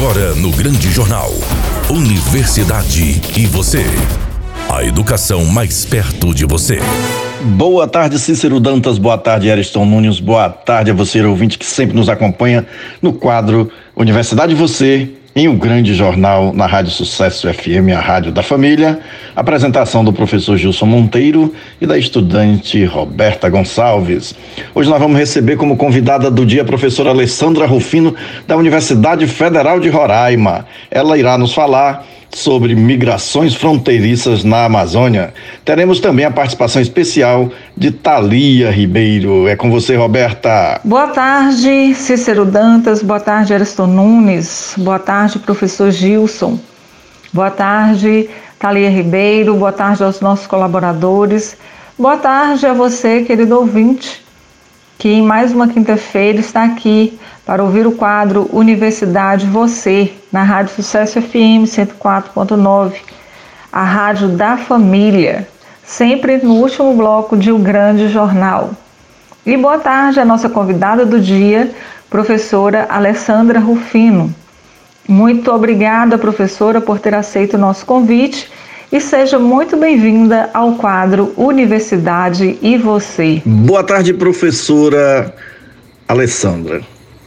Agora no Grande Jornal. Universidade e você. A educação mais perto de você. Boa tarde, Cícero Dantas. Boa tarde, Ariston Nunes. Boa tarde a você, ouvinte que sempre nos acompanha no quadro Universidade e Você em um grande jornal na Rádio Sucesso FM, a rádio da família. Apresentação do professor Gilson Monteiro e da estudante Roberta Gonçalves. Hoje nós vamos receber como convidada do dia a professora Alessandra Rufino, da Universidade Federal de Roraima. Ela irá nos falar sobre migrações fronteiriças na Amazônia. Teremos também a participação especial de Thalia Ribeiro. É com você, Roberta. Boa tarde, Cícero Dantas. Boa tarde, Ariston Nunes. Boa tarde, professor Gilson. Boa tarde, Thalia Ribeiro. Boa tarde aos nossos colaboradores. Boa tarde a você, querido ouvinte, que em mais uma quinta-feira está aqui para ouvir o quadro Universidade Você, na Rádio Sucesso FM 104.9, a rádio da família, sempre no último bloco de um grande jornal. E boa tarde à nossa convidada do dia, professora Alessandra Rufino. Muito obrigada, professora, por ter aceito o nosso convite e seja muito bem-vinda ao quadro Universidade e Você. Boa tarde, professora Alessandra.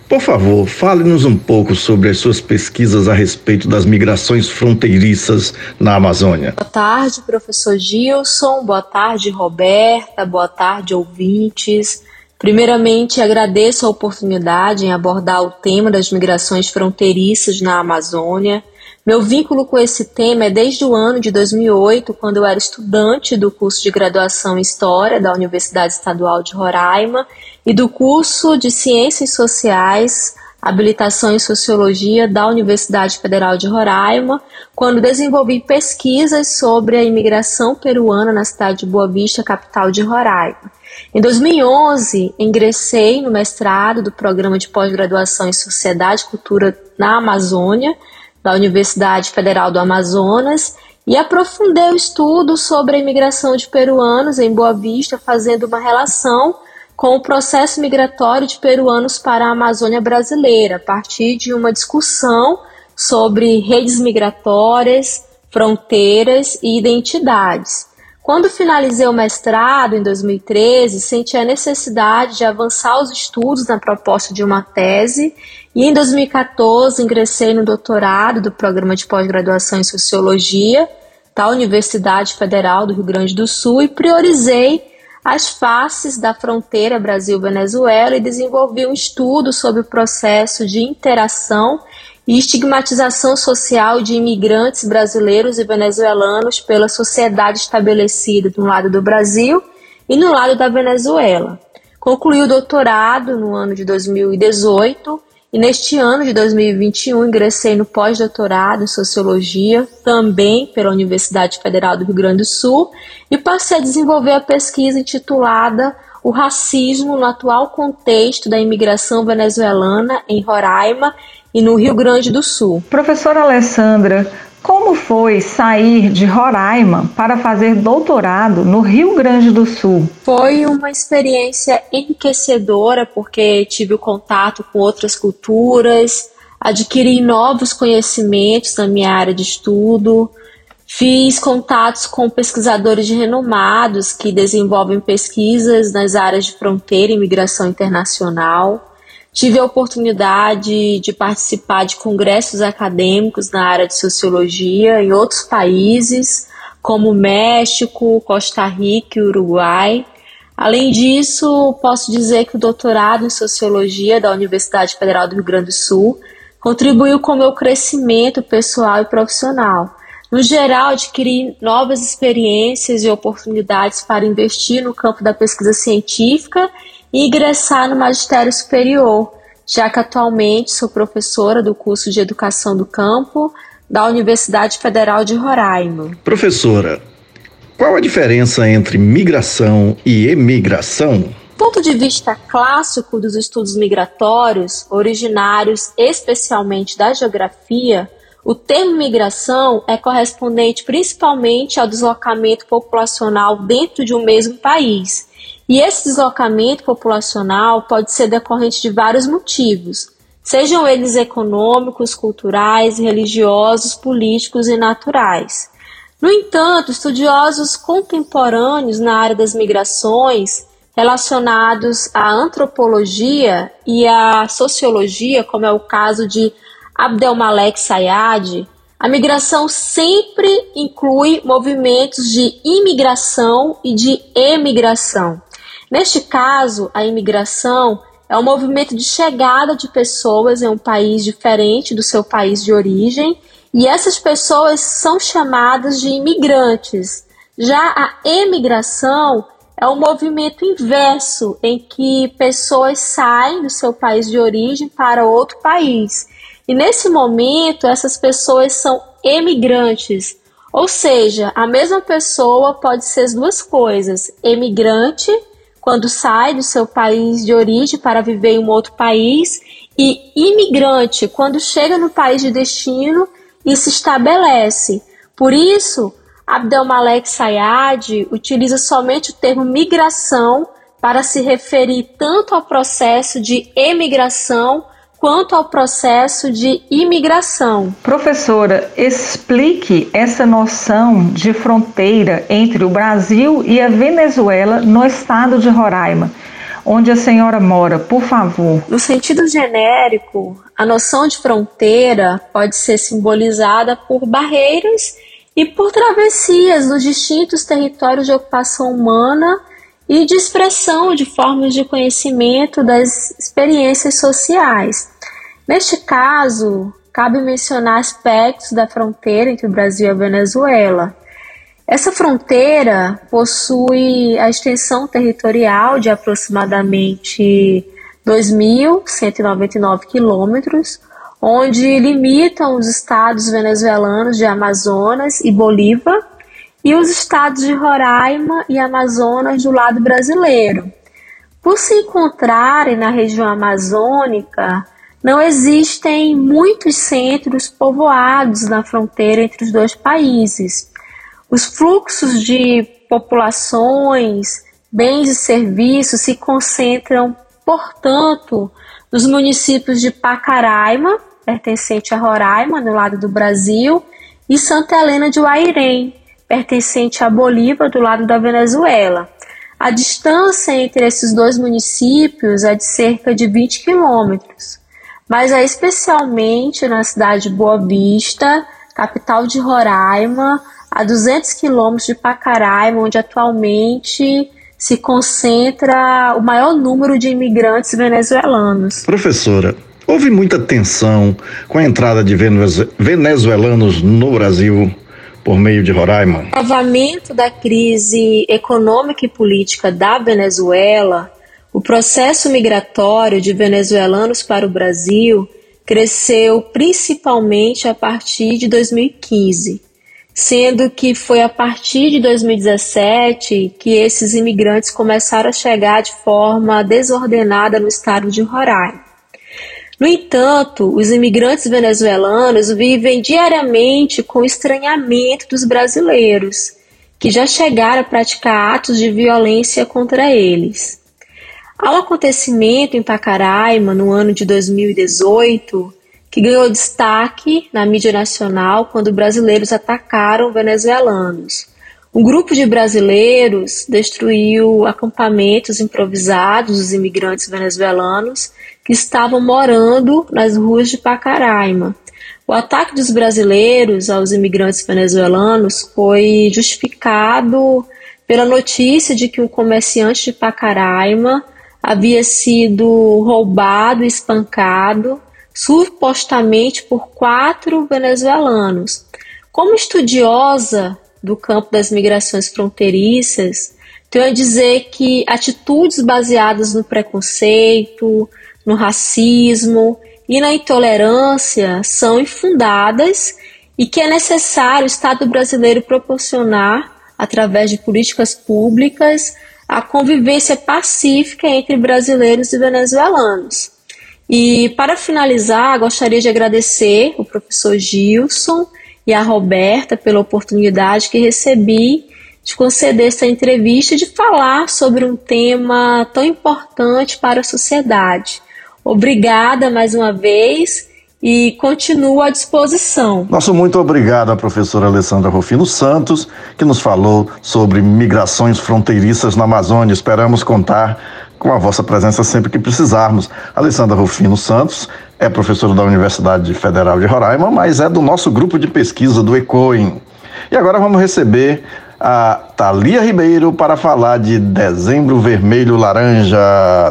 Por favor, fale-nos um pouco sobre as suas pesquisas a respeito das migrações fronteiriças na Amazônia. Boa tarde, professor Gilson. Boa tarde, Roberta. Boa tarde, ouvintes. Primeiramente, agradeço a oportunidade em abordar o tema das migrações fronteiriças na Amazônia. Meu vínculo com esse tema é desde o ano de 2008, quando eu era estudante do curso de graduação em História da Universidade Estadual de Roraima e do curso de Ciências Sociais, Habilitação em Sociologia da Universidade Federal de Roraima, quando desenvolvi pesquisas sobre a imigração peruana na cidade de Boa Vista, capital de Roraima. Em 2011, ingressei no mestrado do Programa de Pós-Graduação em Sociedade e Cultura na Amazônia, da Universidade Federal do Amazonas, e aprofundei o estudo sobre a imigração de peruanos em Boa Vista, fazendo uma relação com o processo migratório de peruanos para a Amazônia brasileira, a partir de uma discussão sobre redes migratórias, fronteiras e identidades. Quando finalizei o mestrado, em 2013, senti a necessidade de avançar os estudos na proposta de uma tese. E em 2014 ingressei no doutorado do programa de pós-graduação em Sociologia da Universidade Federal do Rio Grande do Sul e priorizei as faces da fronteira Brasil-Venezuela e desenvolvi um estudo sobre o processo de interação e estigmatização social de imigrantes brasileiros e venezuelanos pela sociedade estabelecida no lado do Brasil e no lado da Venezuela. Concluí o doutorado no ano de 2018 e neste ano de 2021 ingressei no pós-doutorado em Sociologia, também pela Universidade Federal do Rio Grande do Sul, e passei a desenvolver a pesquisa intitulada O Racismo no Atual Contexto da Imigração Venezuelana em Roraima e no Rio Grande do Sul. Professora Alessandra, como foi sair de Roraima para fazer doutorado no Rio Grande do Sul? Foi uma experiência enriquecedora porque tive o contato com outras culturas, adquiri novos conhecimentos na minha área de estudo, fiz contatos com pesquisadores renomados que desenvolvem pesquisas nas áreas de fronteira e migração internacional. Tive a oportunidade de participar de congressos acadêmicos na área de sociologia em outros países, como México, Costa Rica e Uruguai. Além disso, posso dizer que o doutorado em sociologia da Universidade Federal do Rio Grande do Sul contribuiu com o meu crescimento pessoal e profissional. No geral, adquiri novas experiências e oportunidades para investir no campo da pesquisa científica e ingressar no magistério superior, já que atualmente sou professora do curso de Educação do Campo da Universidade Federal de Roraima. Professora, qual a diferença entre migração e emigração? Do ponto de vista clássico dos estudos migratórios, originários especialmente da geografia, o termo migração é correspondente principalmente ao deslocamento populacional dentro de um mesmo país e esse deslocamento populacional pode ser decorrente de vários motivos, sejam eles econômicos, culturais, religiosos, políticos e naturais. No entanto, estudiosos contemporâneos na área das migrações, relacionados à antropologia e à sociologia, como é o caso de Abdelmalek Sayad, a migração sempre inclui movimentos de imigração e de emigração. Neste caso, a imigração é um movimento de chegada de pessoas em um país diferente do seu país de origem, e essas pessoas são chamadas de imigrantes. Já a emigração é um movimento inverso, em que pessoas saem do seu país de origem para outro país. E nesse momento, essas pessoas são emigrantes, ou seja, a mesma pessoa pode ser as duas coisas: emigrante, quando sai do seu país de origem para viver em um outro país, e imigrante, quando chega no país de destino e se estabelece. Por isso, Abdelmalek Sayad utiliza somente o termo migração para se referir tanto ao processo de emigração quanto ao processo de imigração. Professora, explique essa noção de fronteira entre o Brasil e a Venezuela no estado de Roraima, onde a senhora mora, por favor. No sentido genérico, a noção de fronteira pode ser simbolizada por barreiras e por travessias nos distintos territórios de ocupação humana e de expressão de formas de conhecimento das experiências sociais. Neste caso, cabe mencionar aspectos da fronteira entre o Brasil e a Venezuela. Essa fronteira possui a extensão territorial de aproximadamente 2.199 quilômetros, onde limitam os estados venezuelanos de Amazonas e Bolívar e os estados de Roraima e Amazonas do lado brasileiro. Por se encontrarem na região amazônica, não existem muitos centros povoados na fronteira entre os dois países. Os fluxos de populações, bens e serviços se concentram, portanto, nos municípios de Pacaraima, pertencente a Roraima, no lado do Brasil, e Santa Helena de Uairém, pertencente a Bolívar, do lado da Venezuela. A distância entre esses dois municípios é de cerca de 20 quilômetros mas é especialmente na cidade de Boa Vista, capital de Roraima, a 200 quilômetros de Pacaraima, onde atualmente se concentra o maior número de imigrantes venezuelanos. Professora, houve muita tensão com a entrada de venezuelanos no Brasil por meio de Roraima. O agravamento da crise econômica e política da Venezuela o processo migratório de venezuelanos para o Brasil cresceu principalmente a partir de 2015, sendo que foi a partir de 2017 que esses imigrantes começaram a chegar de forma desordenada no estado de Roraima. No entanto, os imigrantes venezuelanos vivem diariamente com o estranhamento dos brasileiros, que já chegaram a praticar atos de violência contra eles. Ao acontecimento em Pacaraima, no ano de 2018, que ganhou destaque na mídia nacional quando brasileiros atacaram venezuelanos. Um grupo de brasileiros destruiu acampamentos improvisados dos imigrantes venezuelanos que estavam morando nas ruas de Pacaraima. O ataque dos brasileiros aos imigrantes venezuelanos foi justificado pela notícia de que um comerciante de Pacaraima havia sido roubado espancado, supostamente por quatro venezuelanos. Como estudiosa do campo das migrações fronteiriças, tenho a dizer que atitudes baseadas no preconceito, no racismo e na intolerância são infundadas e que é necessário o Estado brasileiro proporcionar, através de políticas públicas, a convivência pacífica entre brasileiros e venezuelanos. E para finalizar, gostaria de agradecer o professor Gilson e a Roberta pela oportunidade que recebi de conceder essa entrevista e de falar sobre um tema tão importante para a sociedade. Obrigada mais uma vez e continuo à disposição. Nosso muito obrigado à professora Alessandra Rufino Santos, que nos falou sobre migrações fronteiriças na Amazônia. Esperamos contar com a vossa presença sempre que precisarmos. Alessandra Rufino Santos é professora da Universidade Federal de Roraima, mas é do nosso grupo de pesquisa do ECOIN. E agora vamos receber a Thalia Ribeiro para falar de Dezembro Vermelho Laranja.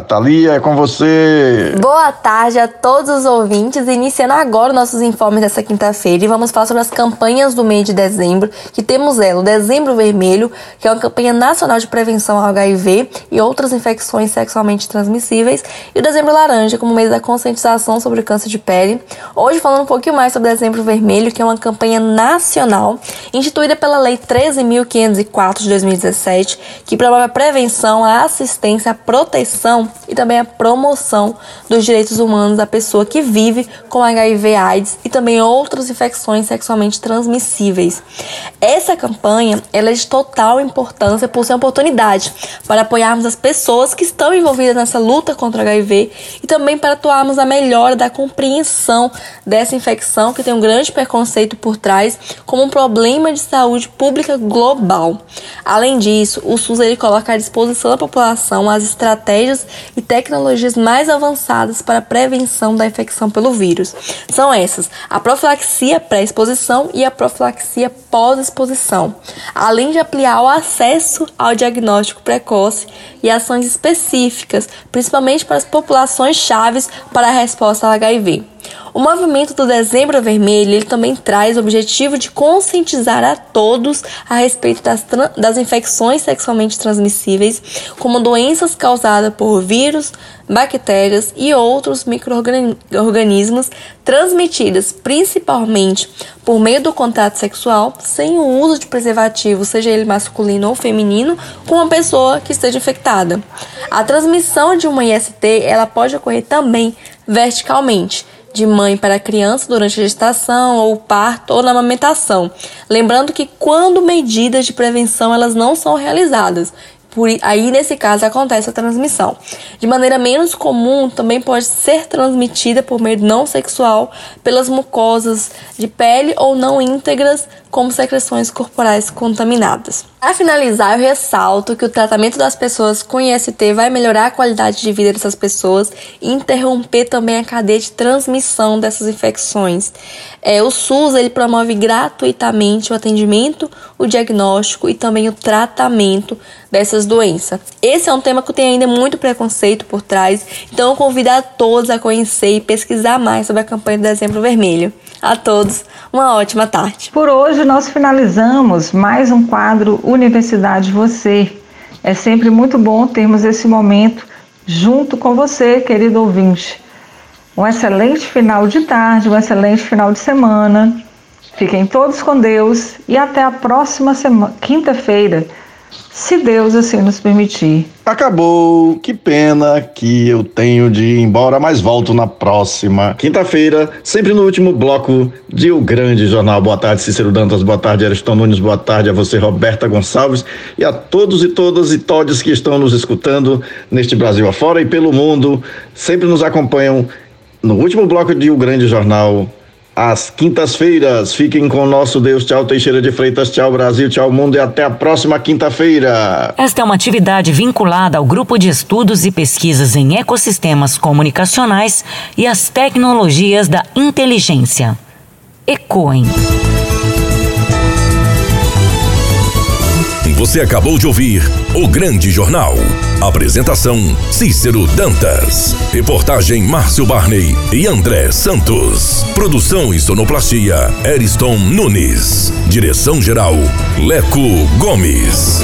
Thalia, é com você. Boa tarde a todos os ouvintes. Iniciando agora nossos informes dessa quinta-feira e vamos falar sobre as campanhas do mês de dezembro, que temos ela, o Dezembro Vermelho, que é uma campanha nacional de prevenção ao HIV e outras infecções sexualmente transmissíveis, e o Dezembro Laranja, como mês da conscientização sobre o câncer de pele. Hoje falando um pouquinho mais sobre o Dezembro Vermelho, que é uma campanha nacional instituída pela Lei 13.500 504 de 2017, que promove a prevenção, a assistência, a proteção e também a promoção dos direitos humanos da pessoa que vive com HIV/AIDS e também outras infecções sexualmente transmissíveis. Essa campanha ela é de total importância por ser uma oportunidade para apoiarmos as pessoas que estão envolvidas nessa luta contra o HIV e também para atuarmos a melhora da compreensão dessa infecção que tem um grande preconceito por trás como um problema de saúde pública global. Além disso, o SUS ele coloca à disposição da população as estratégias e tecnologias mais avançadas para a prevenção da infecção pelo vírus. São essas: a profilaxia pré-exposição e a profilaxia pós-exposição, além de ampliar o acesso ao diagnóstico precoce e ações específicas, principalmente para as populações chaves para a resposta ao HIV. O movimento do Dezembro Vermelho ele também traz o objetivo de conscientizar a todos a respeito das, das infecções sexualmente transmissíveis, como doenças causadas por vírus, bactérias e outros microorganismos transmitidas principalmente por meio do contato sexual, sem o uso de preservativo, seja ele masculino ou feminino, com uma pessoa que esteja infectada. A transmissão de uma IST ela pode ocorrer também verticalmente de mãe para criança durante a gestação ou parto ou na amamentação. Lembrando que quando medidas de prevenção elas não são realizadas, por, aí, nesse caso, acontece a transmissão. De maneira menos comum, também pode ser transmitida por meio não sexual pelas mucosas de pele ou não íntegras, como secreções corporais contaminadas. Para finalizar, eu ressalto que o tratamento das pessoas com IST vai melhorar a qualidade de vida dessas pessoas e interromper também a cadeia de transmissão dessas infecções. É, o SUS ele promove gratuitamente o atendimento, o diagnóstico e também o tratamento dessas doenças. Esse é um tema que tem ainda muito preconceito por trás, então eu convido a todos a conhecer e pesquisar mais sobre a campanha do Dezembro Vermelho. A todos, uma ótima tarde. Por hoje nós finalizamos mais um quadro Universidade Você. É sempre muito bom termos esse momento junto com você, querido ouvinte. Um excelente final de tarde, um excelente final de semana. Fiquem todos com Deus e até a próxima quinta-feira se Deus assim nos permitir. Acabou, que pena que eu tenho de ir embora, mas volto na próxima. Quinta-feira, sempre no último bloco de O Grande Jornal. Boa tarde, Cícero Dantas, boa tarde, Ariston Nunes, boa tarde a você, Roberta Gonçalves, e a todos e todas e todes que estão nos escutando neste Brasil afora e pelo mundo, sempre nos acompanham no último bloco de O Grande Jornal às quintas-feiras. Fiquem com o nosso Deus. Tchau, Teixeira de Freitas. Tchau, Brasil. Tchau, mundo. E até a próxima quinta-feira. Esta é uma atividade vinculada ao Grupo de Estudos e Pesquisas em Ecossistemas Comunicacionais e as Tecnologias da Inteligência. ECOEM. Você acabou de ouvir O Grande Jornal. Apresentação: Cícero Dantas. Reportagem: Márcio Barney e André Santos. Produção e sonoplastia: Eriston Nunes. Direção-geral: Leco Gomes.